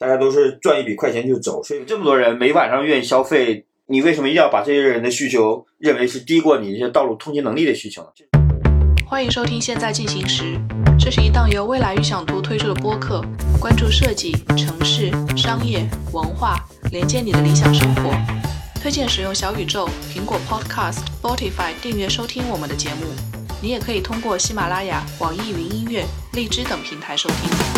大家都是赚一笔快钱就走，所以这么多人每晚上愿意消费，你为什么一定要把这些人的需求认为是低过你这些道路通行能力的需求呢？欢迎收听《现在进行时》，这是一档由未来预想图推出的播客，关注设计、城市、商业、文化，连接你的理想生活。推荐使用小宇宙、苹果 Podcast、Spotify 订阅收听我们的节目。你也可以通过喜马拉雅、网易云音乐、荔枝等平台收听。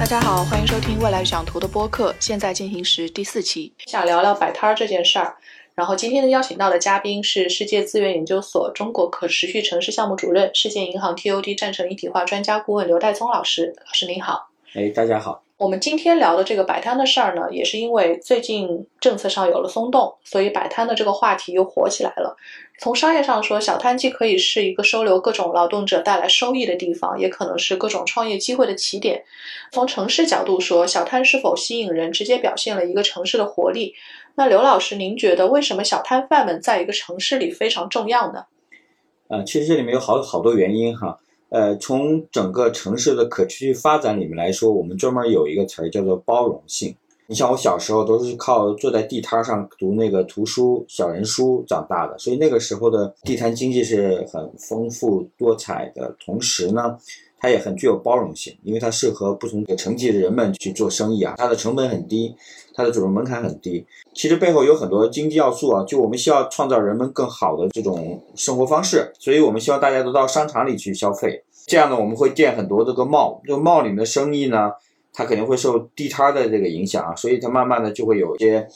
大家好，欢迎收听未来想图的播客《现在进行时》第四期，想聊聊摆摊儿这件事儿。然后今天的邀请到的嘉宾是世界资源研究所中国可持续城市项目主任、世界银行 TOD 战城一体化专家顾问刘代宗老师。老师您好。哎，大家好。我们今天聊的这个摆摊的事儿呢，也是因为最近政策上有了松动，所以摆摊的这个话题又火起来了。从商业上说，小摊既可以是一个收留各种劳动者带来收益的地方，也可能是各种创业机会的起点。从城市角度说，小摊是否吸引人，直接表现了一个城市的活力。那刘老师，您觉得为什么小摊贩们在一个城市里非常重要呢？呃，其实这里面有好好多原因哈。呃，从整个城市的可持续发展里面来说，我们专门有一个词儿叫做包容性。你像我小时候都是靠坐在地摊上读那个图书小人书长大的，所以那个时候的地摊经济是很丰富多彩的，同时呢，它也很具有包容性，因为它适合不同的层级的人们去做生意啊，它的成本很低，它的准入门槛很低。其实背后有很多经济要素啊，就我们需要创造人们更好的这种生活方式，所以我们希望大家都到商场里去消费。这样呢，我们会建很多这个 mall，这个贸里面的生意呢，它肯定会受地摊的这个影响啊，所以它慢慢的就会有一些，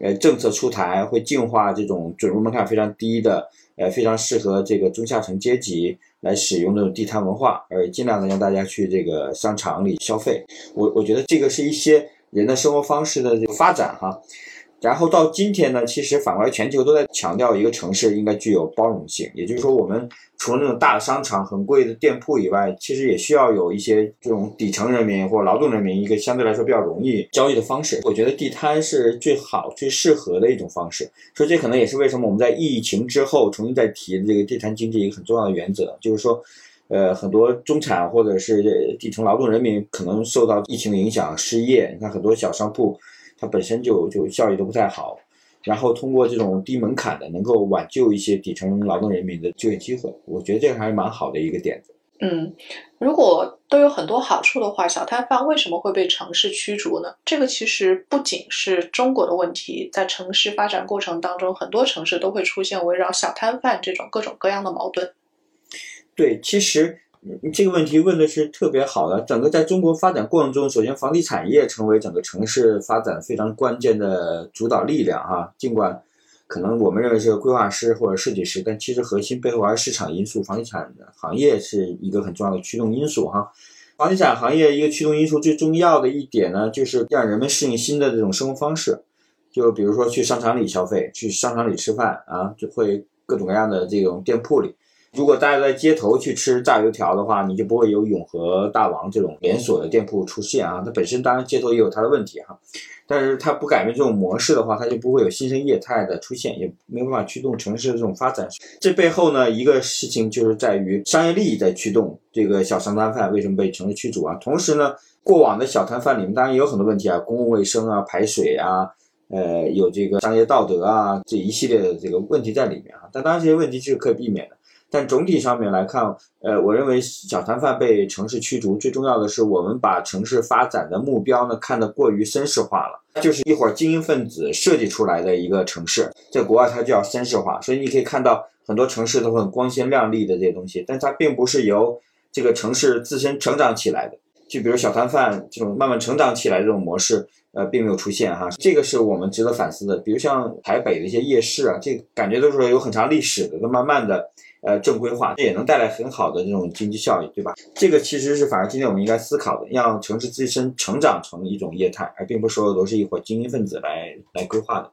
呃，政策出台，会净化这种准入门槛非常低的，呃，非常适合这个中下层阶级来使用这种地摊文化，而尽量的让大家去这个商场里消费。我我觉得这个是一些人的生活方式的这个发展哈。然后到今天呢，其实反过来全球都在强调一个城市应该具有包容性，也就是说，我们除了那种大的商场、很贵的店铺以外，其实也需要有一些这种底层人民或劳动人民一个相对来说比较容易交易的方式。我觉得地摊是最好、最适合的一种方式。所以这可能也是为什么我们在疫情之后重新再提这个地摊经济一个很重要的原则，就是说，呃，很多中产或者是底层劳动人民可能受到疫情的影响失业，你看很多小商铺。它本身就就效益都不太好，然后通过这种低门槛的，能够挽救一些底层劳动人民的就业机会，我觉得这个还是蛮好的一个点子。嗯，如果都有很多好处的话，小摊贩为什么会被城市驱逐呢？这个其实不仅是中国的问题，在城市发展过程当中，很多城市都会出现围绕小摊贩这种各种各样的矛盾。对，其实。这个问题问的是特别好的。整个在中国发展过程中，首先房地产业成为整个城市发展非常关键的主导力量哈。尽管可能我们认为是个规划师或者设计师，但其实核心背后还是市场因素。房地产行业是一个很重要的驱动因素哈。房地产行业一个驱动因素最重要的一点呢，就是让人们适应新的这种生活方式。就比如说去商场里消费，去商场里吃饭啊，就会各种各样的这种店铺里。如果大家在街头去吃炸油条的话，你就不会有永和大王这种连锁的店铺出现啊。它本身当然街头也有它的问题哈，但是它不改变这种模式的话，它就不会有新生业态的出现，也没办法驱动城市的这种发展。这背后呢，一个事情就是在于商业利益在驱动这个小商摊贩为什么被城市驱逐啊。同时呢，过往的小摊贩里面当然也有很多问题啊，公共卫生啊、排水啊，呃，有这个商业道德啊这一系列的这个问题在里面啊。但当然这些问题是可以避免的。但总体上面来看，呃，我认为小摊贩被城市驱逐，最重要的是我们把城市发展的目标呢看得过于绅士化了，就是一会儿精英分子设计出来的一个城市，在国外它叫绅士化，所以你可以看到很多城市都很光鲜亮丽的这些东西，但它并不是由这个城市自身成长起来的，就比如小摊贩这种慢慢成长起来这种模式，呃，并没有出现哈，这个是我们值得反思的。比如像台北的一些夜市啊，这感觉都是有很长历史的，都慢慢的。呃，正规化这也能带来很好的这种经济效益，对吧？这个其实是反而今天我们应该思考的，让城市自身成长成一种业态，而并不是所有都是一伙精英分子来来规划的。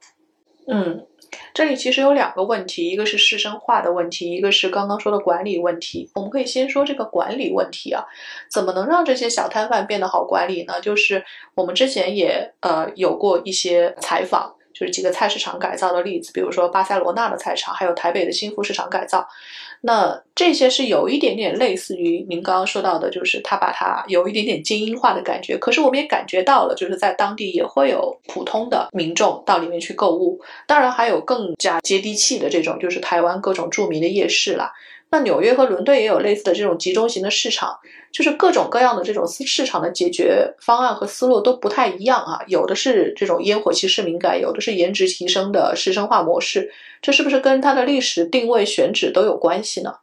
嗯，这里其实有两个问题，一个是市生化的问题，一个是刚刚说的管理问题。我们可以先说这个管理问题啊，怎么能让这些小摊贩变得好管理呢？就是我们之前也呃有过一些采访。就是几个菜市场改造的例子，比如说巴塞罗那的菜场，还有台北的新福市场改造。那这些是有一点点类似于您刚刚说到的，就是他把它有一点点精英化的感觉。可是我们也感觉到了，就是在当地也会有普通的民众到里面去购物。当然还有更加接地气的这种，就是台湾各种著名的夜市啦。那纽约和伦敦也有类似的这种集中型的市场，就是各种各样的这种市场的解决方案和思路都不太一样啊。有的是这种烟火气市民感，有的是颜值提升的市生化模式。这是不是跟它的历史定位选址都有关系呢？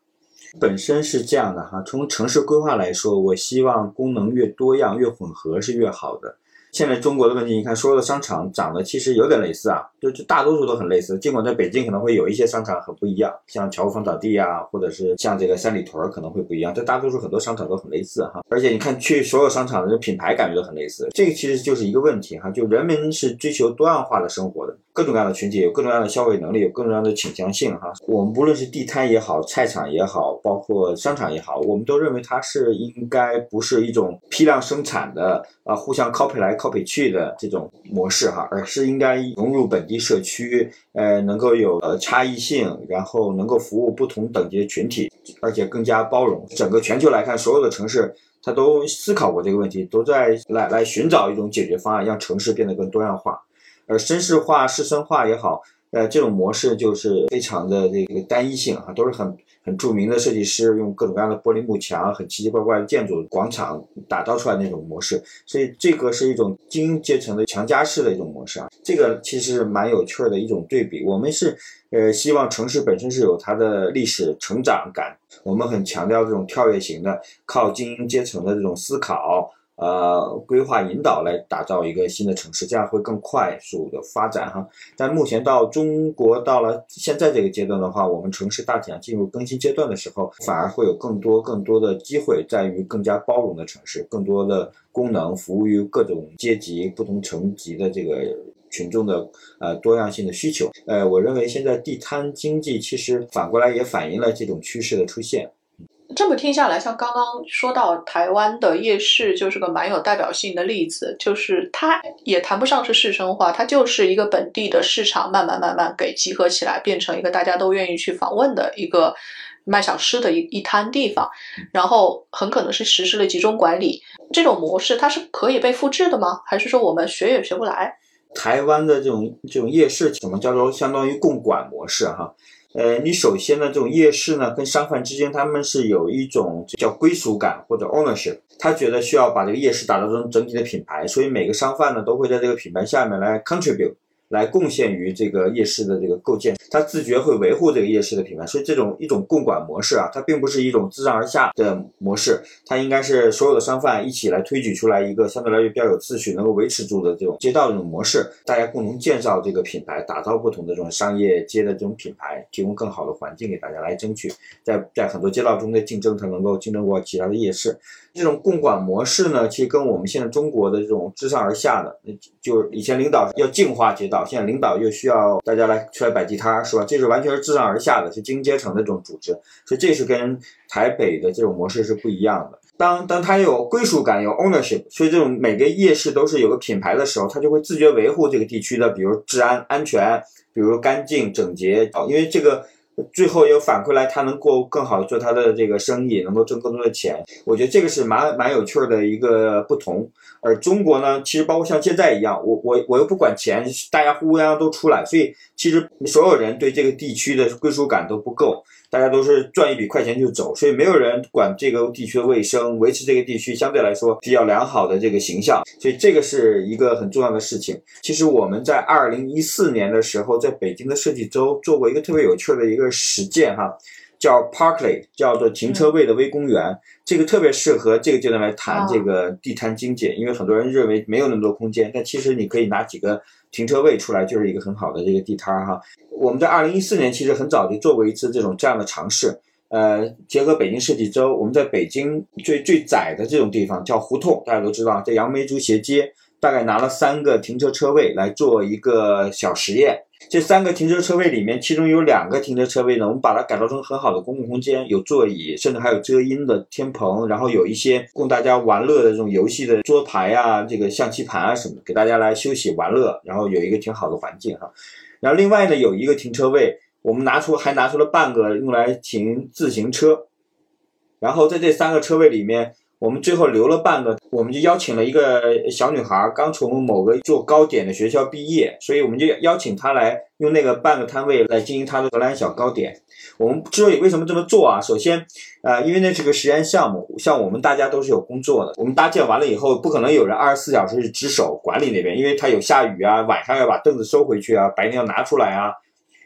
本身是这样的哈，从城市规划来说，我希望功能越多样、越混合是越好的。现在中国的问题，你看所有的商场长得其实有点类似啊，就就大多数都很类似。尽管在北京可能会有一些商场很不一样，像侨务芳草地啊，或者是像这个三里屯可能会不一样，但大多数很多商场都很类似哈。而且你看去所有商场的品牌感觉都很类似，这个其实就是一个问题哈，就人们是追求多样化的生活的，各种各样的群体有各种各样的消费能力，有各种各样的倾向性哈。我们不论是地摊也好，菜场也好，包括商场也好，我们都认为它是应该不是一种批量生产的啊，互相 copy 来 copy 去的。这种模式哈，而是应该融入本地社区，呃，能够有呃差异性，然后能够服务不同等级的群体，而且更加包容。整个全球来看，所有的城市它都思考过这个问题，都在来来寻找一种解决方案，让城市变得更多样化。而绅士化、市生化也好，呃，这种模式就是非常的这个单一性啊，都是很。很著名的设计师用各种各样的玻璃幕墙、很奇奇怪怪的建筑、广场打造出来那种模式，所以这个是一种精英阶层的强加式的一种模式啊。这个其实蛮有趣的一种对比。我们是呃希望城市本身是有它的历史成长感，我们很强调这种跳跃型的、靠精英阶层的这种思考。呃，规划引导来打造一个新的城市，这样会更快速的发展哈。但目前到中国到了现在这个阶段的话，我们城市大体上进入更新阶段的时候，反而会有更多更多的机会，在于更加包容的城市，更多的功能服务于各种阶级、不同层级的这个群众的呃多样性的需求。呃，我认为现在地摊经济其实反过来也反映了这种趋势的出现。这么听下来，像刚刚说到台湾的夜市，就是个蛮有代表性的例子。就是它也谈不上是市生化，它就是一个本地的市场，慢慢慢慢给集合起来，变成一个大家都愿意去访问的一个卖小吃的一一摊地方。然后很可能是实施了集中管理这种模式，它是可以被复制的吗？还是说我们学也学不来？台湾的这种这种夜市，怎么叫做相当于共管模式哈？呃，你首先呢，这种夜市呢，跟商贩之间他们是有一种叫归属感或者 ownership，他觉得需要把这个夜市打造成整体的品牌，所以每个商贩呢都会在这个品牌下面来 contribute。来贡献于这个夜市的这个构建，他自觉会维护这个夜市的品牌，所以这种一种共管模式啊，它并不是一种自上而下的模式，它应该是所有的商贩一起来推举出来一个相对来说比较有秩序、能够维持住的这种街道这种模式，大家共同建造这个品牌，打造不同的这种商业街的这种品牌，提供更好的环境给大家来争取，在在很多街道中的竞争，才能够竞争过其他的夜市。这种共管模式呢，其实跟我们现在中国的这种自上而下的，就是以前领导要净化街道，导线领导又需要大家来出来摆地摊，是吧？这是完全是自上而下的，是精英阶层的这种组织，所以这是跟台北的这种模式是不一样的。当当它有归属感，有 ownership，所以这种每个夜市都是有个品牌的时候，它就会自觉维护这个地区的，比如治安安全，比如干净整洁，因为这个。最后又反馈来，他能够更好的做他的这个生意，能够挣更多的钱。我觉得这个是蛮蛮有趣儿的一个不同。而中国呢，其实包括像现在一样，我我我又不管钱，大家呼呼泱泱都出来，所以其实所有人对这个地区的归属感都不够。大家都是赚一笔快钱就走，所以没有人管这个地区的卫生，维持这个地区相对来说比较良好的这个形象，所以这个是一个很重要的事情。其实我们在二零一四年的时候，在北京的设计周做过一个特别有趣的一个实践，哈，叫 Parklet，叫做停车位的微公园。这个特别适合这个阶段来谈这个地摊经济，因为很多人认为没有那么多空间，但其实你可以拿几个停车位出来，就是一个很好的这个地摊，哈。我们在二零一四年其实很早就做过一次这种这样的尝试，呃，结合北京设计周，我们在北京最最窄的这种地方叫胡同，大家都知道，在杨梅竹斜街，大概拿了三个停车车位来做一个小实验。这三个停车车位里面，其中有两个停车车位呢，我们把它改造成很好的公共空间，有座椅，甚至还有遮阴的天棚，然后有一些供大家玩乐的这种游戏的桌牌啊，这个象棋盘啊什么，给大家来休息玩乐，然后有一个挺好的环境哈。然后另外呢，有一个停车位，我们拿出还拿出了半个用来停自行车，然后在这三个车位里面。我们最后留了半个，我们就邀请了一个小女孩，刚从某个做糕点的学校毕业，所以我们就邀请她来用那个半个摊位来经营她的荷兰小糕点。我们之所以为什么这么做啊？首先，呃，因为那是个实验项目，像我们大家都是有工作的，我们搭建完了以后，不可能有人二十四小时值守管理那边，因为它有下雨啊，晚上要把凳子收回去啊，白天要拿出来啊，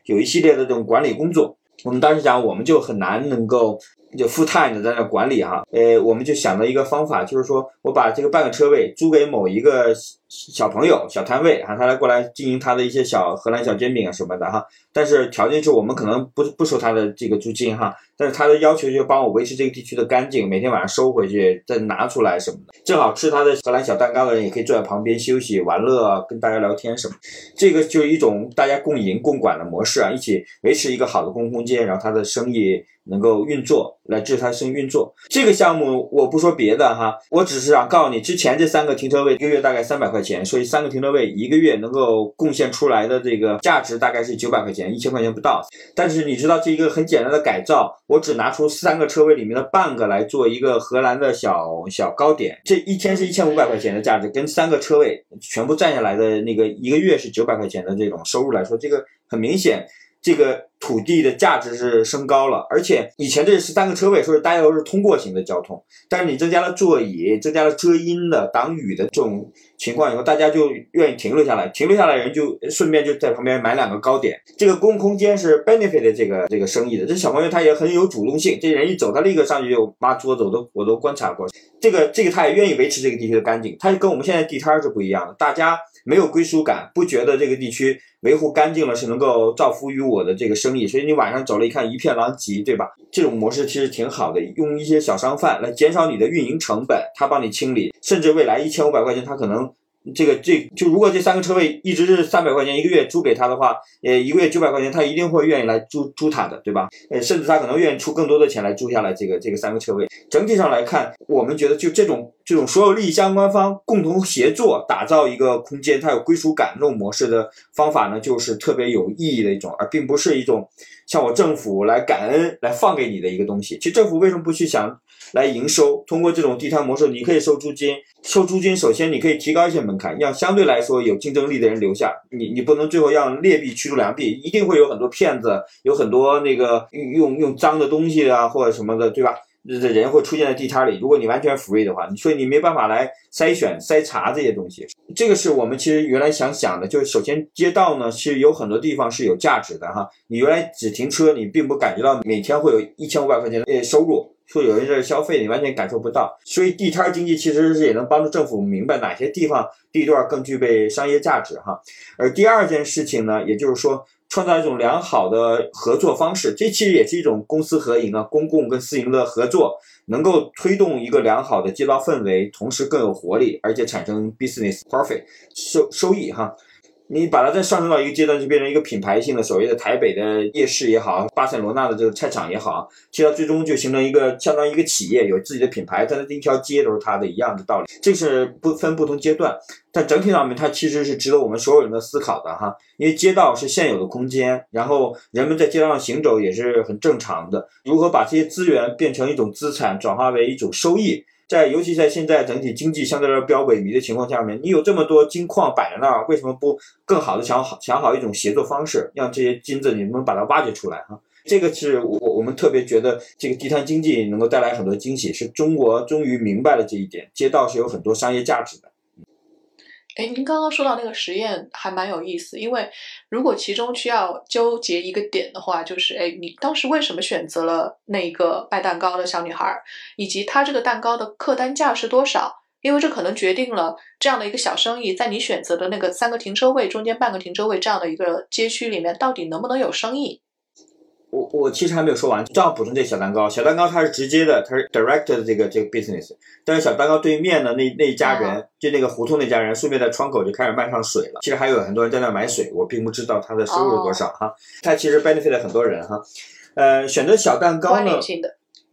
有一系列的这种管理工作。我们当时讲，我们就很难能够。就 full time 在那管理哈，呃，我们就想到一个方法，就是说我把这个半个车位租给某一个。小朋友小摊位啊，他来过来经营他的一些小荷兰小煎饼啊什么的哈，但是条件是我们可能不不收他的这个租金哈，但是他的要求就帮我维持这个地区的干净，每天晚上收回去再拿出来什么的，正好吃他的荷兰小蛋糕的人也可以坐在旁边休息玩乐，啊跟大家聊天什么，这个就是一种大家共赢共管的模式啊，一起维持一个好的公共空间，然后他的生意能够运作，来支持他生意运作。这个项目我不说别的哈，我只是想告诉你，之前这三个停车位一个月大概三百块。块钱，所以三个停车位一个月能够贡献出来的这个价值大概是九百块钱，一千块钱不到。但是你知道这一个很简单的改造，我只拿出三个车位里面的半个来做一个荷兰的小小糕点，这一天是一千五百块钱的价值，跟三个车位全部占下来的那个一个月是九百块钱的这种收入来说，这个很明显。这个土地的价值是升高了，而且以前这是三个车位，所以大家都是通过型的交通。但是你增加了座椅，增加了遮阴的、挡雨的这种情况以后，大家就愿意停留下来。停留下来人就顺便就在旁边买两个糕点。这个公共空间是 benefit 这个这个生意的。这小朋友他也很有主动性，这人一走，他立刻上去就抹桌子，我都我都观察过。这个这个他也愿意维持这个地区的干净。他跟我们现在地摊是不一样的，大家没有归属感，不觉得这个地区。维护干净了是能够造福于我的这个生意，所以你晚上走了一看一片狼藉，对吧？这种模式其实挺好的，用一些小商贩来减少你的运营成本，他帮你清理，甚至未来一千五百块钱他可能。这个这就如果这三个车位一直是三百块钱一个月租给他的话，呃，一个月九百块钱，他一定会愿意来租租他的，对吧？呃，甚至他可能愿意出更多的钱来租下来这个这个三个车位。整体上来看，我们觉得就这种这种所有利益相关方共同协作打造一个空间，它有归属感这种模式的方法呢，就是特别有意义的一种，而并不是一种像我政府来感恩来放给你的一个东西。其实政府为什么不去想？来营收，通过这种地摊模式，你可以收租金。收租金，首先你可以提高一些门槛，让相对来说有竞争力的人留下。你你不能最后让劣币驱逐良币，一定会有很多骗子，有很多那个用用用脏的东西啊或者什么的，对吧？这人会出现在地摊里。如果你完全 free 的话，所以你没办法来筛选筛查这些东西。这个是我们其实原来想想的，就是首先街道呢，其实有很多地方是有价值的哈。你原来只停车，你并不感觉到每天会有一千五百块钱的收入。说有人在消费，你完全感受不到。所以地摊经济其实是也能帮助政府明白哪些地方地段更具备商业价值哈。而第二件事情呢，也就是说创造一种良好的合作方式，这其实也是一种公私合营啊，公共跟私营的合作，能够推动一个良好的街道氛围，同时更有活力，而且产生 business profit 收收益哈。你把它再上升到一个阶段，就变成一个品牌性的所谓的台北的夜市也好，巴塞罗那的这个菜场也好，其实它最终就形成一个相当于一个企业，有自己的品牌，它的一条街都是它的一样的道理。这是不分不同阶段，但整体上面它其实是值得我们所有人的思考的哈。因为街道是现有的空间，然后人们在街道上行走也是很正常的。如何把这些资源变成一种资产，转化为一种收益？在尤其在现在整体经济相对来说比较萎靡的情况下面，你有这么多金矿摆在那儿，为什么不更好的想好想好一种协作方式，让这些金子你能把它挖掘出来哈？这个是我我们特别觉得这个地摊经济能够带来很多惊喜，是中国终于明白了这一点，街道是有很多商业价值的。哎，您刚刚说到那个实验还蛮有意思，因为如果其中需要纠结一个点的话，就是哎，你当时为什么选择了那一个卖蛋糕的小女孩，以及她这个蛋糕的客单价是多少？因为这可能决定了这样的一个小生意，在你选择的那个三个停车位中间半个停车位这样的一个街区里面，到底能不能有生意？我我其实还没有说完，正好补充这小蛋糕。小蛋糕它是直接的，它是 direct 的这个这个 business。但是小蛋糕对面的那那一家人，就那个胡同那家人，顺便在窗口就开始卖上水了。其实还有很多人在那买水，我并不知道他的收入多少哈。他其实 benefit 了很多人哈。呃，选择小蛋糕呢，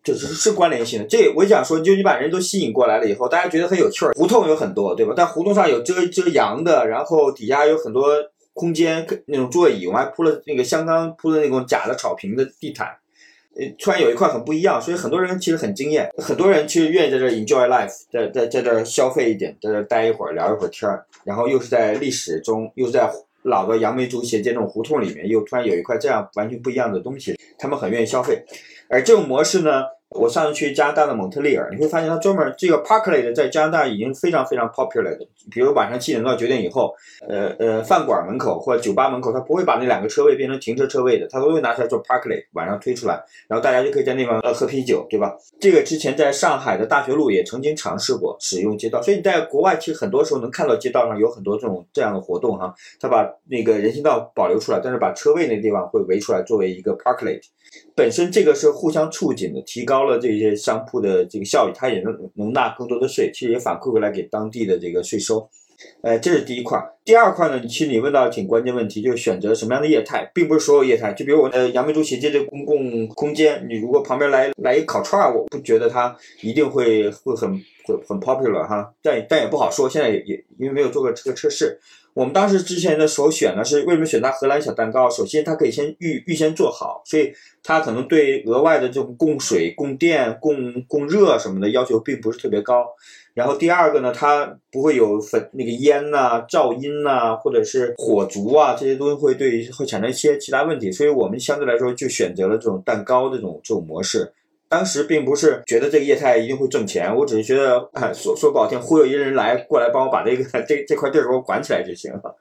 就是是关联性的。这我想说，就你把人都吸引过来了以后，大家觉得很有趣儿。胡同有很多，对吧？但胡同上有遮遮阳的，然后底下有很多。空间那种座椅，我还铺了那个香港铺的那种假的草坪的地毯。呃，突然有一块很不一样，所以很多人其实很惊艳，很多人其实愿意在这 enjoy life，在在在这消费一点，在这待一会儿，聊一会儿天儿，然后又是在历史中，又是在老的杨梅竹斜街那种胡同里面，又突然有一块这样完全不一样的东西，他们很愿意消费。而这种模式呢？我上次去加拿大的蒙特利尔，你会发现它专门这个 parklet 在加拿大已经非常非常 popular 的。比如晚上七点到九点以后，呃呃，饭馆门口或者酒吧门口，他不会把那两个车位变成停车车位的，他都会拿出来做 parklet，晚上推出来，然后大家就可以在那方呃喝啤酒，对吧？这个之前在上海的大学路也曾经尝试过使用街道，所以你在国外其实很多时候能看到街道上有很多这种这样的活动哈，他把那个人行道保留出来，但是把车位那地方会围出来作为一个 parklet。本身这个是互相促进的，提高了这些商铺的这个效益，它也能能纳更多的税，其实也反馈回来给当地的这个税收。呃，这是第一块。第二块呢，其实你问到挺关键问题，就是选择什么样的业态，并不是所有业态。就比如我的杨梅竹斜街这公共空间，你如果旁边来来一烤串儿，我不觉得它一定会会很会很 popular 哈，但但也不好说，现在也也因为没有做过这个测试。我们当时之前的首选呢，是为什么选它荷兰小蛋糕？首先它可以先预预先做好，所以它可能对额外的这种供水、供电、供供热什么的要求并不是特别高。然后第二个呢，它不会有粉那个烟呐、噪音呐，或者是火烛啊这些东西会对会产生一些其他问题，所以我们相对来说就选择了这种蛋糕这种这种模式。当时并不是觉得这个业态一定会挣钱，我只是觉得，说说不好听，忽悠一个人来过来帮我把这个 这这块地儿给我管起来就行了。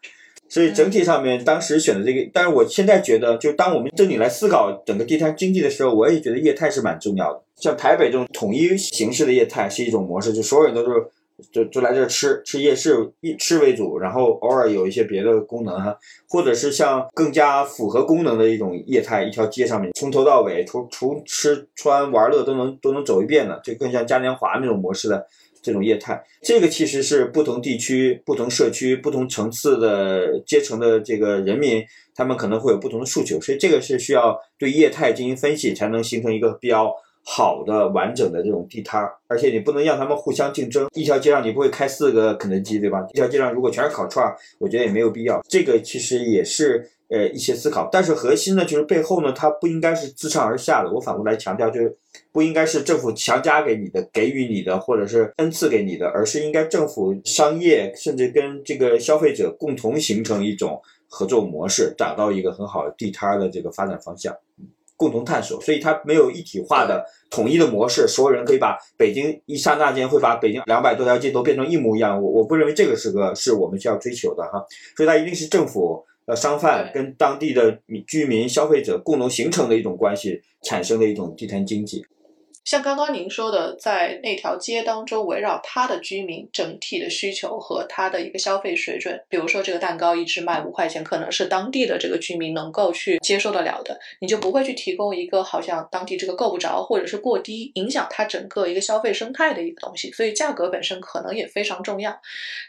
所以整体上面，当时选的这个，但是我现在觉得，就当我们正经来思考整个地摊经济的时候，我也觉得业态是蛮重要的。像台北这种统一形式的业态是一种模式，就所有人都是。就就来这吃吃夜市，以吃为主，然后偶尔有一些别的功能哈，或者是像更加符合功能的一种业态，一条街上面从头到尾，从从吃穿玩乐都能都能走一遍的，就更像嘉年华那种模式的这种业态。这个其实是不同地区、不同社区、不同层次的阶层的这个人民，他们可能会有不同的诉求，所以这个是需要对业态进行分析，才能形成一个标。好的完整的这种地摊，而且你不能让他们互相竞争。一条街上你不会开四个肯德基，对吧？一条街上如果全是烤串，我觉得也没有必要。这个其实也是呃一些思考，但是核心呢，就是背后呢，它不应该是自上而下的。我反过来强调，就是不应该是政府强加给你的、给予你的，或者是恩赐给你的，而是应该政府、商业甚至跟这个消费者共同形成一种合作模式，找到一个很好的地摊的这个发展方向。共同探索，所以它没有一体化的统一的模式，所有人可以把北京一刹那间会把北京两百多条街都变成一模一样。我我不认为这个是个是我们需要追求的哈，所以它一定是政府、呃商贩跟当地的居民、消费者共同形成的一种关系，产生的一种地摊经济。像刚刚您说的，在那条街当中，围绕他的居民整体的需求和他的一个消费水准，比如说这个蛋糕一只卖五块钱，可能是当地的这个居民能够去接受得了的，你就不会去提供一个好像当地这个够不着，或者是过低，影响他整个一个消费生态的一个东西。所以价格本身可能也非常重要。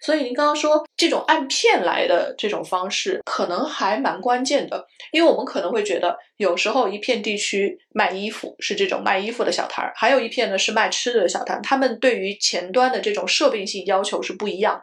所以您刚刚说这种按片来的这种方式，可能还蛮关键的，因为我们可能会觉得。有时候一片地区卖衣服是这种卖衣服的小摊儿，还有一片呢是卖吃的小摊。他们对于前端的这种设备性要求是不一样。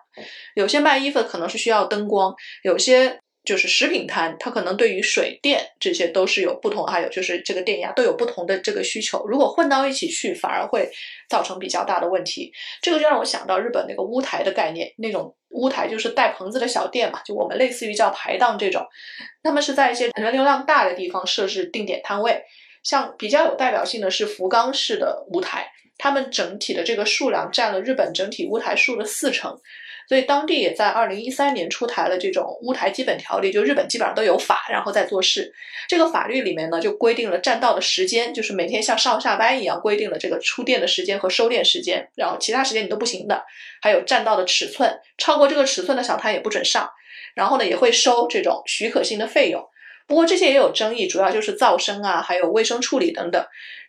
有些卖衣服的可能是需要灯光，有些就是食品摊，它可能对于水电这些都是有不同，还有就是这个电压都有不同的这个需求。如果混到一起去，反而会造成比较大的问题。这个就让我想到日本那个屋台的概念，那种。屋台就是带棚子的小店嘛，就我们类似于叫排档这种，他们是在一些人流量大的地方设置定点摊位，像比较有代表性的是福冈市的屋台，他们整体的这个数量占了日本整体屋台数的四成。所以当地也在二零一三年出台了这种乌台基本条例，就日本基本上都有法，然后再做事。这个法律里面呢，就规定了占道的时间，就是每天像上下班一样规定了这个出店的时间和收店时间，然后其他时间你都不行的。还有占道的尺寸，超过这个尺寸的小摊也不准上。然后呢，也会收这种许可性的费用。不过这些也有争议，主要就是噪声啊，还有卫生处理等等。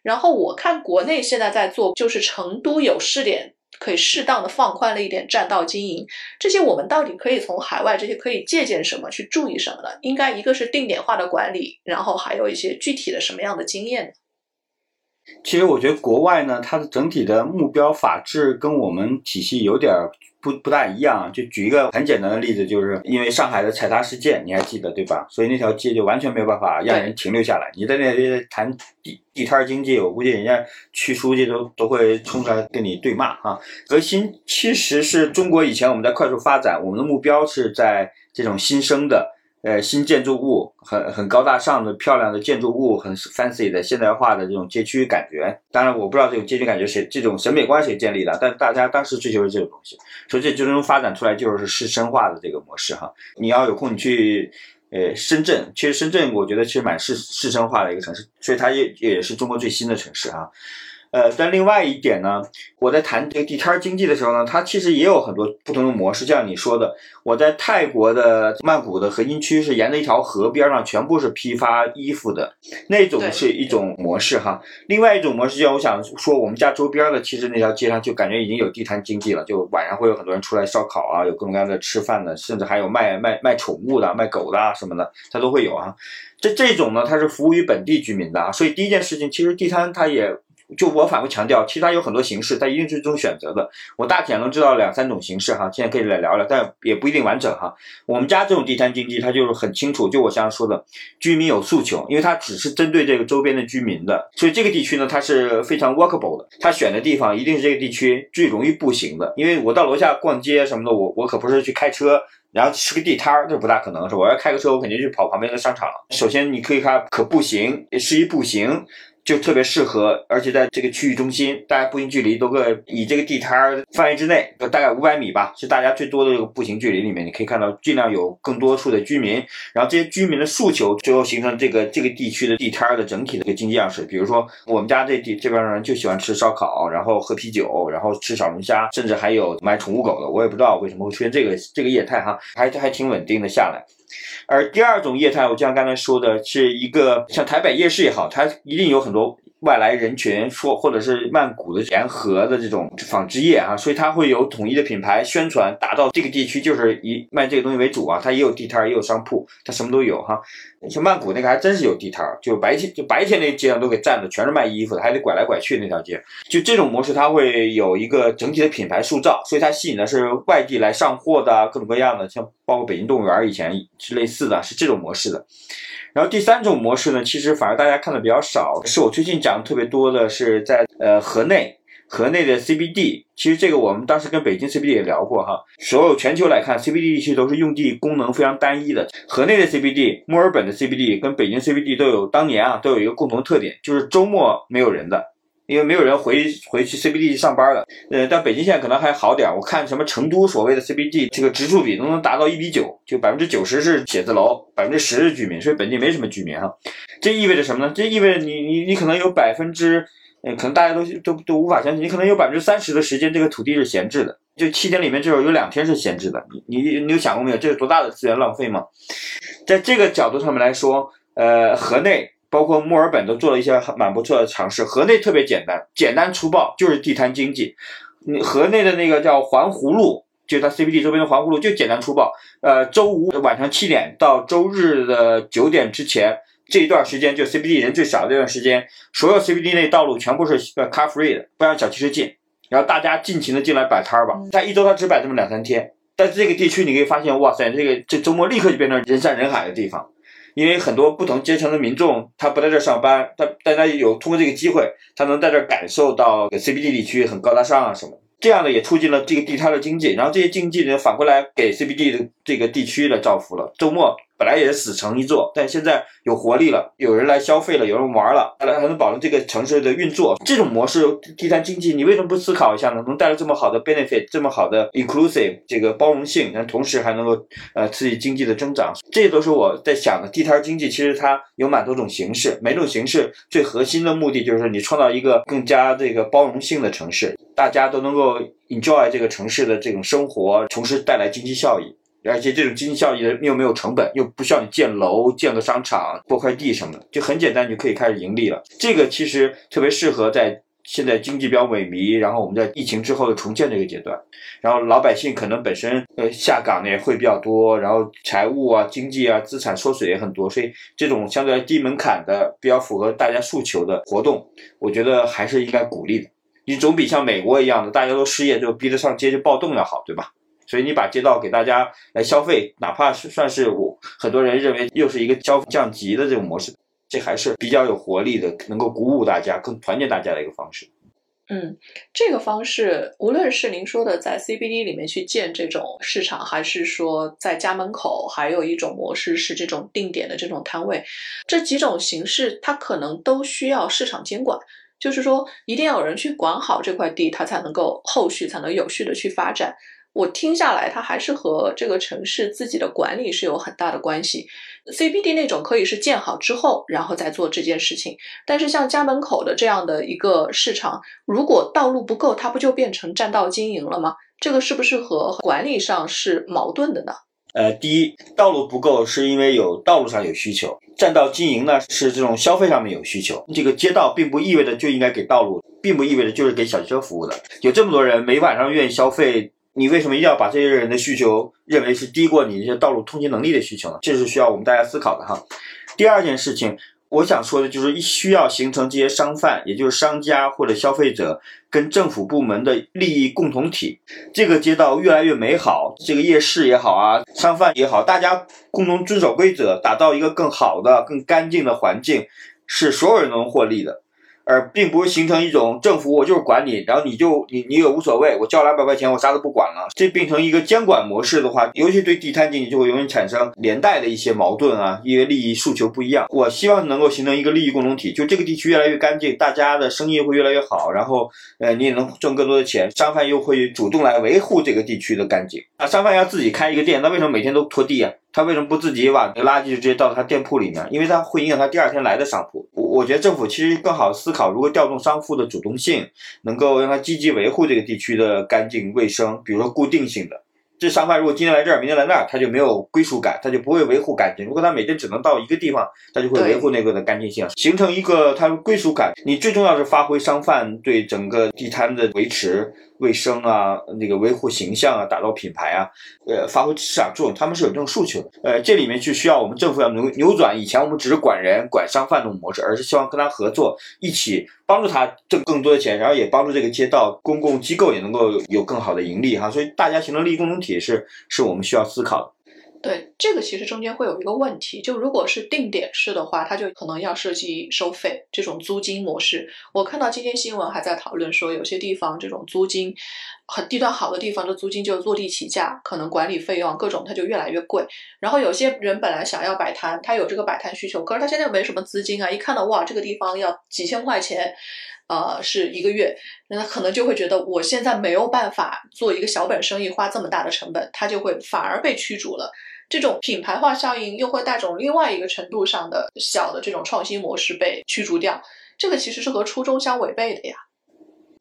然后我看国内现在在做，就是成都有试点。可以适当的放宽了一点占道经营，这些我们到底可以从海外这些可以借鉴什么，去注意什么呢？应该一个是定点化的管理，然后还有一些具体的什么样的经验？其实我觉得国外呢，它的整体的目标法治跟我们体系有点不不大一样。就举一个很简单的例子，就是因为上海的踩踏事件，你还记得对吧？所以那条街就完全没有办法让人停留下来。你在那里谈地地摊经济，我估计人家区书记都都会冲出来跟你对骂啊。核心其实是中国以前我们在快速发展，我们的目标是在这种新生的。呃，新建筑物很很高大上的漂亮的建筑物，很 fancy 的现代化的这种街区感觉。当然，我不知道这种街区感觉谁这种审美观谁建立的，但大家当时追求是这种东西，所以这最终发展出来就是市生化的这个模式哈。你要有空你去呃深圳，其实深圳我觉得其实蛮市市生化的一个城市，所以它也也是中国最新的城市哈。呃，但另外一点呢，我在谈这个地摊经济的时候呢，它其实也有很多不同的模式。就像你说的，我在泰国的曼谷的核心区是沿着一条河边上，全部是批发衣服的那种是一种模式哈。另外一种模式，就像我想说，我们家周边的其实那条街上就感觉已经有地摊经济了，就晚上会有很多人出来烧烤啊，有各种各样的吃饭的，甚至还有卖卖卖宠物的、卖狗的啊什么的，它都会有啊。这这种呢，它是服务于本地居民的啊。所以第一件事情，其实地摊它也。就我反复强调，其实它有很多形式，它一定是这种选择的。我大体能知道两三种形式哈，现在可以来聊聊，但也不一定完整哈。我们家这种地摊经济，它就是很清楚，就我刚刚说的，居民有诉求，因为它只是针对这个周边的居民的，所以这个地区呢，它是非常 workable 的。它选的地方一定是这个地区最容易步行的，因为我到楼下逛街什么的，我我可不是去开车，然后吃个地摊儿，这不大可能是。我要开个车，我肯定去跑旁边的商场。首先你可以看可步行，适宜步行。就特别适合，而且在这个区域中心，大家步行距离都个以这个地摊儿范围之内，大概五百米吧，是大家最多的这个步行距离里面，你可以看到尽量有更多数的居民，然后这些居民的诉求，最后形成这个这个地区的地摊儿的整体的一个经济样式。比如说，我们家这地这边人就喜欢吃烧烤，然后喝啤酒，然后吃小龙虾，甚至还有买宠物狗的。我也不知道为什么会出现这个这个业态哈，还还挺稳定的下来。而第二种业态，我就像刚才说的，是一个像台北夜市也好，它一定有很多。外来人群说，或者是曼谷的沿河的这种纺织业啊，所以它会有统一的品牌宣传，打造这个地区就是以卖这个东西为主啊。它也有地摊，也有商铺，它什么都有哈。像曼谷那个还真是有地摊，就白天就白天那街上都给占的，全是卖衣服的，还得拐来拐去那条街。就这种模式，它会有一个整体的品牌塑造，所以它吸引的是外地来上货的各种各样的，像包括北京动物园以前是类似的，是这种模式的。然后第三种模式呢，其实反而大家看的比较少，是我最近讲的特别多的，是在呃河内，河内的 CBD。其实这个我们当时跟北京 CBD 也聊过哈。所有全球来看，CBD 地区都是用地功能非常单一的。河内的 CBD、墨尔本的 CBD 跟北京 CBD 都有当年啊都有一个共同特点，就是周末没有人的。因为没有人回回去 CBD 上班了，呃，但北京现在可能还好点我看什么成都所谓的 CBD 这个植树比都能达到一比九，就百分之九十是写字楼，百分之十是居民，所以本地没什么居民哈。这意味着什么呢？这意味着你你你可能有百分之，呃，可能大家都都都无法相信，你可能有百分之三十的时间这个土地是闲置的，就七天里面至少有两天是闲置的。你你你有想过没有？这是多大的资源浪费吗？在这个角度上面来说，呃，河内。包括墨尔本都做了一些蛮不错的尝试。河内特别简单，简单粗暴，就是地摊经济。你河内的那个叫环湖路，就它 CBD 周边的环湖路，就简单粗暴。呃，周五晚上七点到周日的九点之前这一段时间，就 CBD 人最少的这段时间，所有 CBD 内道路全部是呃 car free 的，不让小汽车进。然后大家尽情的进来摆摊儿吧。它一周它只摆这么两三天，但是这个地区你可以发现，哇塞，这个这周末立刻就变成人山人海的地方。因为很多不同阶层的民众，他不在这上班，他但他有通过这个机会，他能在这感受到 CBD 地区很高大上啊什么，这样呢也促进了这个地摊的经济，然后这些经济呢反过来给 CBD 的这个地区的造福了，周末。本来也是死城一座，但现在有活力了，有人来消费了，有人玩了，还能还能保证这个城市的运作。这种模式，地摊经济，你为什么不思考一下呢？能带来这么好的 benefit，这么好的 inclusive 这个包容性，但同时还能够呃刺激经济的增长，这都是我在想的。地摊经济其实它有蛮多种形式，每种形式最核心的目的就是你创造一个更加这个包容性的城市，大家都能够 enjoy 这个城市的这种生活，同时带来经济效益。而且这种经济效益又没有成本，又不需要你建楼、建个商场、拨块地什么的，就很简单，你就可以开始盈利了。这个其实特别适合在现在经济比较萎靡，然后我们在疫情之后的重建这个阶段，然后老百姓可能本身呃下岗的也会比较多，然后财务啊、经济啊、资产缩水也很多，所以这种相对低门槛的、比较符合大家诉求的活动，我觉得还是应该鼓励的。你总比像美国一样的大家都失业就逼着上街就暴动要好，对吧？所以你把街道给大家来消费，哪怕是算是我很多人认为又是一个交降级的这种模式，这还是比较有活力的，能够鼓舞大家、更团结大家的一个方式。嗯，这个方式无论是您说的在 CBD 里面去建这种市场，还是说在家门口，还有一种模式是这种定点的这种摊位，这几种形式它可能都需要市场监管。就是说，一定要有人去管好这块地，它才能够后续才能有序的去发展。我听下来，它还是和这个城市自己的管理是有很大的关系。CBD 那种可以是建好之后，然后再做这件事情。但是像家门口的这样的一个市场，如果道路不够，它不就变成占道经营了吗？这个是不是和管理上是矛盾的呢？呃，第一，道路不够是因为有道路上有需求，占道经营呢是这种消费上面有需求。这个街道并不意味着就应该给道路，并不意味着就是给小汽车服务的。有这么多人每晚上愿意消费，你为什么一定要把这些人的需求认为是低过你这些道路通行能力的需求呢？这是需要我们大家思考的哈。第二件事情。我想说的就是需要形成这些商贩，也就是商家或者消费者跟政府部门的利益共同体。这个街道越来越美好，这个夜市也好啊，商贩也好，大家共同遵守规则，打造一个更好的、更干净的环境，是所有人都能获利的。而并不是形成一种政府我就是管你，然后你就你你也无所谓，我交两百块钱我啥都不管了。这变成一个监管模式的话，尤其对地摊经济就会容易产生连带的一些矛盾啊，因为利益诉求不一样。我希望能够形成一个利益共同体，就这个地区越来越干净，大家的生意会越来越好，然后呃你也能挣更多的钱，商贩又会主动来维护这个地区的干净。啊，商贩要自己开一个店，那为什么每天都拖地啊？他为什么不自己把垃圾直接倒到他店铺里面？因为他会影响他第二天来的商铺。我我觉得政府其实更好思考如何调动商户的主动性，能够让他积极维护这个地区的干净卫生，比如说固定性的。这商贩如果今天来这儿，明天来那儿，他就没有归属感，他就不会维护干净。如果他每天只能到一个地方，他就会维护那个的干净性，形成一个他归属感。你最重要是发挥商贩对整个地摊的维持。卫生啊，那个维护形象啊，打造品牌啊，呃，发挥市场作用，他们是有这种诉求的。呃，这里面就需要我们政府要扭扭转以前我们只是管人、管商贩这种模式，而是希望跟他合作，一起帮助他挣更多的钱，然后也帮助这个街道公共机构也能够有更好的盈利哈。所以大家形成利益共同体是是我们需要思考的。对这个其实中间会有一个问题，就如果是定点式的话，它就可能要涉及收费这种租金模式。我看到今天新闻还在讨论说，有些地方这种租金很地段好的地方的租金就坐地起价，可能管理费用各种它就越来越贵。然后有些人本来想要摆摊，他有这个摆摊需求，可是他现在又没什么资金啊，一看到哇这个地方要几千块钱，呃是一个月，那他可能就会觉得我现在没有办法做一个小本生意，花这么大的成本，他就会反而被驱逐了。这种品牌化效应又会带种另外一个程度上的小的这种创新模式被驱逐掉，这个其实是和初衷相违背的呀。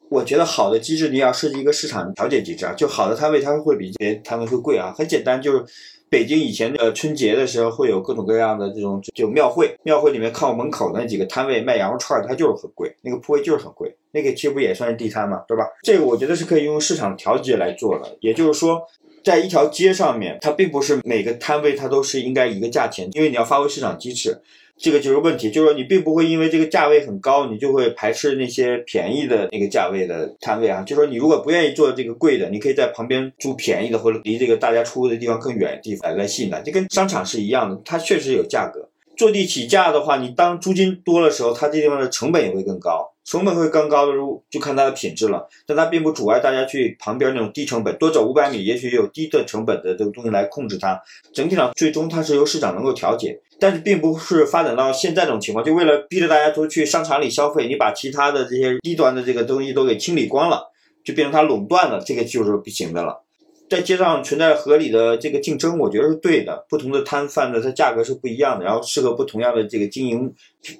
我觉得好的机制你要设计一个市场调节机制啊，就好的摊位它会比别摊位会贵啊。很简单，就是北京以前的春节的时候会有各种各样的这种就庙会，庙会里面靠门口那几个摊位卖羊肉串的，它就是很贵，那个铺位就是很贵，那个其实不也算是地摊嘛，对吧？这个我觉得是可以用市场调节来做的，也就是说。在一条街上面，它并不是每个摊位它都是应该一个价钱，因为你要发挥市场机制，这个就是问题。就是说你并不会因为这个价位很高，你就会排斥那些便宜的那个价位的摊位啊。就说你如果不愿意做这个贵的，你可以在旁边租便宜的，或者离这个大家出入的地方更远的地方来吸引它，就跟商场是一样的，它确实有价格。坐地起价的话，你当租金多的时候，它这地方的成本也会更高。成本会更高的，就看它的品质了。但它并不阻碍大家去旁边那种低成本，多走五百米，也许有低的成本的这个东西来控制它。整体上，最终它是由市场能够调节，但是并不是发展到现在这种情况，就为了逼着大家都去商场里消费，你把其他的这些低端的这个东西都给清理光了，就变成它垄断了，这个就是不行的了。在街上存在合理的这个竞争，我觉得是对的。不同的摊贩的它价格是不一样的，然后适合不同样的这个经营。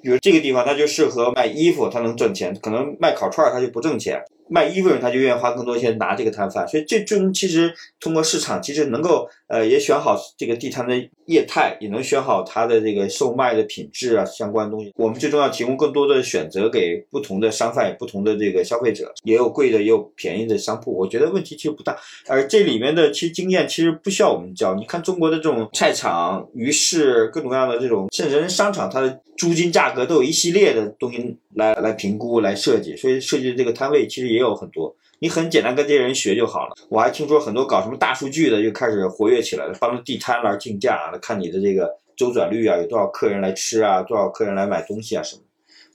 比如这个地方它就适合卖衣服，它能挣钱；可能卖烤串儿它就不挣钱。卖衣服人他就愿意花更多钱拿这个摊贩，所以这种其实通过市场其实能够呃也选好这个地摊的业态，也能选好它的这个售卖的品质啊相关东西。我们最终要提供更多的选择给不同的商贩、不同的这个消费者，也有贵的也有便宜的商铺。我觉得问题其实不大，而这里面的其实经验其实不需要我们教。你看中国的这种菜场、鱼市各种各样的这种，甚至商场它的租金价格都有一系列的东西来来评估、来设计，所以设计的这个摊位其实也有很多。你很简单跟这些人学就好了。我还听说很多搞什么大数据的就开始活跃起来了，帮着地摊来竞价啊，看你的这个周转率啊，有多少客人来吃啊，多少客人来买东西啊什么。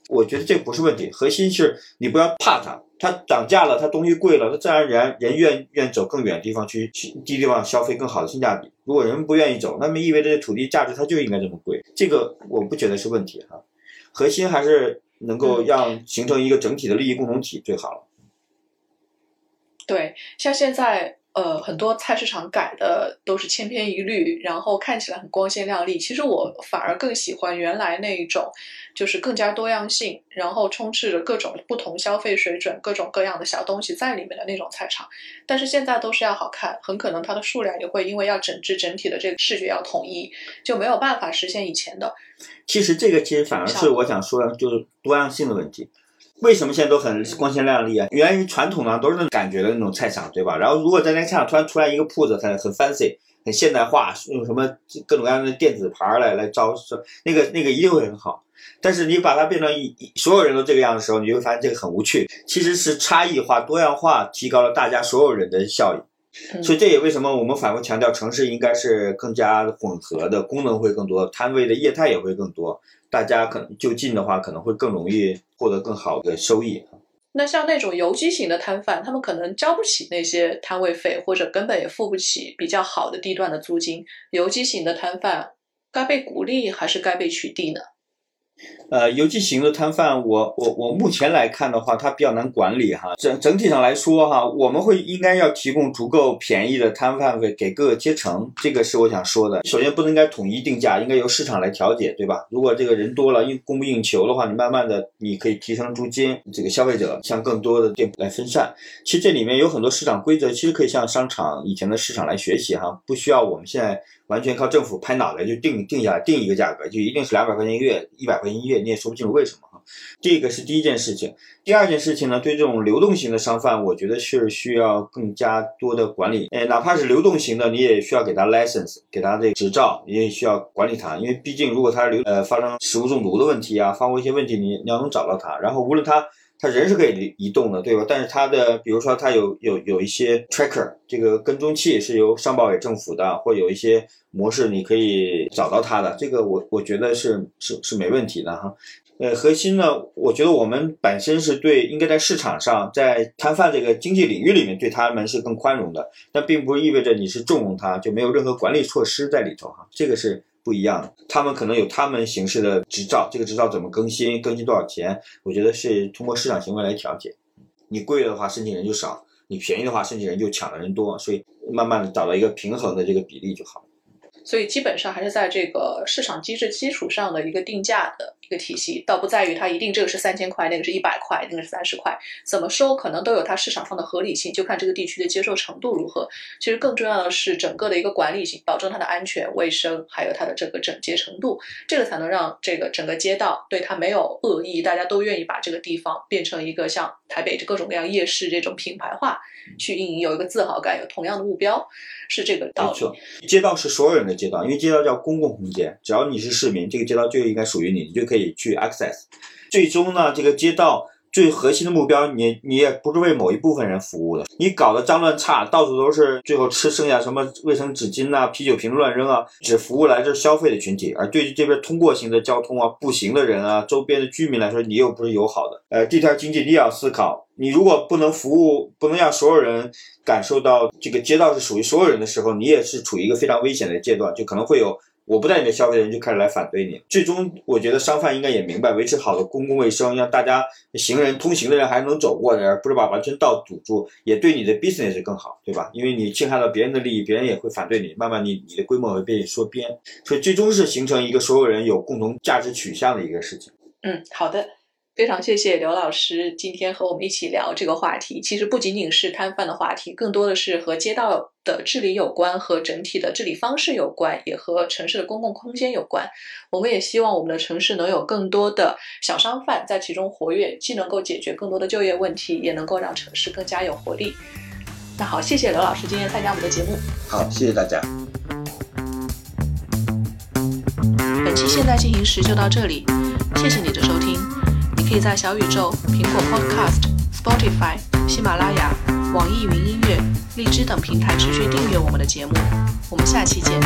我觉得这不是问题，核心是你不要怕它，它涨价了，它东西贵了，它自然而然人愿愿走更远的地方去，去低地方消费更好的性价比。如果人不愿意走，那么意味着土地价值它就应该这么贵，这个我不觉得是问题哈。核心还是能够让形成一个整体的利益共同体最好了。对，像现在。呃，很多菜市场改的都是千篇一律，然后看起来很光鲜亮丽。其实我反而更喜欢原来那一种，就是更加多样性，然后充斥着各种不同消费水准、各种各样的小东西在里面的那种菜场。但是现在都是要好看，很可能它的数量也会因为要整治整体的这个视觉要统一，就没有办法实现以前的。其实这个其实反而是我想说的，就是多样性的问题。为什么现在都很光鲜亮丽啊？源于传统呢，都是那种感觉的那种菜场，对吧？然后如果在那个菜场突然出来一个铺子，很很 fancy，很现代化，用什么各种各样的电子牌来来招商，那个那个一定会很好。但是你把它变成一所有人都这个样的时候，你会发现这个很无趣。其实是差异化、多样化提高了大家所有人的效益。所以这也为什么我们反复强调，城市应该是更加混合的，功能会更多，摊位的业态也会更多。大家可能就近的话，可能会更容易获得更好的收益。那像那种游击型的摊贩，他们可能交不起那些摊位费，或者根本也付不起比较好的地段的租金。游击型的摊贩该被鼓励还是该被取缔呢？呃，游击型的摊贩，我我我目前来看的话，它比较难管理哈。整整体上来说哈，我们会应该要提供足够便宜的摊贩费给各个阶层，这个是我想说的。首先不能应该统一定价，应该由市场来调节，对吧？如果这个人多了，应供不应求的话，你慢慢的你可以提升租金，这个消费者向更多的店铺来分散。其实这里面有很多市场规则，其实可以向商场以前的市场来学习哈，不需要我们现在。完全靠政府拍脑袋就定定下来定一个价格，就一定是两百块钱一个月，一百块钱一个月，你也说不清楚为什么哈。这个是第一件事情。第二件事情呢，对这种流动型的商贩，我觉得是需要更加多的管理。哎，哪怕是流动型的，你也需要给他 license，给他这个执照，你也需要管理他。因为毕竟如果他流呃发生食物中毒的问题啊，发过一些问题，你你要能找到他。然后无论他。他人是可以移移动的，对吧？但是他的，比如说他有有有一些 tracker，这个跟踪器是由上报给政府的，或有一些模式你可以找到他的，这个我我觉得是是是没问题的哈。呃，核心呢，我觉得我们本身是对应该在市场上，在摊贩这个经济领域里面对他们是更宽容的，但并不意味着你是纵容他，就没有任何管理措施在里头哈。这个是。不一样，他们可能有他们形式的执照，这个执照怎么更新，更新多少钱？我觉得是通过市场行为来调节。你贵的话，申请人就少；你便宜的话，申请人就抢的人多，所以慢慢的找到一个平衡的这个比例就好。所以基本上还是在这个市场机制基础上的一个定价的一个体系，倒不在于它一定这个是三千块，那个是一百块，那个是三十块，怎么收可能都有它市场上的合理性，就看这个地区的接受程度如何。其实更重要的是整个的一个管理性，保证它的安全卫生，还有它的这个整洁程度，这个才能让这个整个街道对它没有恶意，大家都愿意把这个地方变成一个像台北这各种各样夜市这种品牌化去运营，有一个自豪感，有同样的目标。是这个道理。街道是所有人的街道，因为街道叫公共空间，只要你是市民，这个街道就应该属于你，你就可以去 access。最终呢，这个街道。最核心的目标，你你也不是为某一部分人服务的，你搞得脏乱差，到处都是，最后吃剩下什么卫生纸巾啊、啤酒瓶乱扔啊，只服务来这消费的群体，而对于这边通过型的交通啊、步行的人啊、周边的居民来说，你又不是友好的。呃，地摊经济你也要思考，你如果不能服务，不能让所有人感受到这个街道是属于所有人的时候，你也是处于一个非常危险的阶段，就可能会有。我不带你的消费人就开始来反对你，最终我觉得商贩应该也明白，维持好的公共卫生，让大家行人通行的人还能走过，而不是把完全道堵住，也对你的 business 更好，对吧？因为你侵害了别人的利益，别人也会反对你，慢慢你你的规模会被缩编，所以最终是形成一个所有人有共同价值取向的一个事情。嗯，好的。非常谢谢刘老师今天和我们一起聊这个话题。其实不仅仅是摊贩的话题，更多的是和街道的治理有关，和整体的治理方式有关，也和城市的公共空间有关。我们也希望我们的城市能有更多的小商贩在其中活跃，既能够解决更多的就业问题，也能够让城市更加有活力。那好，谢谢刘老师今天参加我们的节目。好，谢谢大家。本期现在进行时就到这里，谢谢你的收听。你可以在小宇宙、苹果 Podcast、Spotify、喜马拉雅、网易云音乐、荔枝等平台持续订阅我们的节目。我们下期见。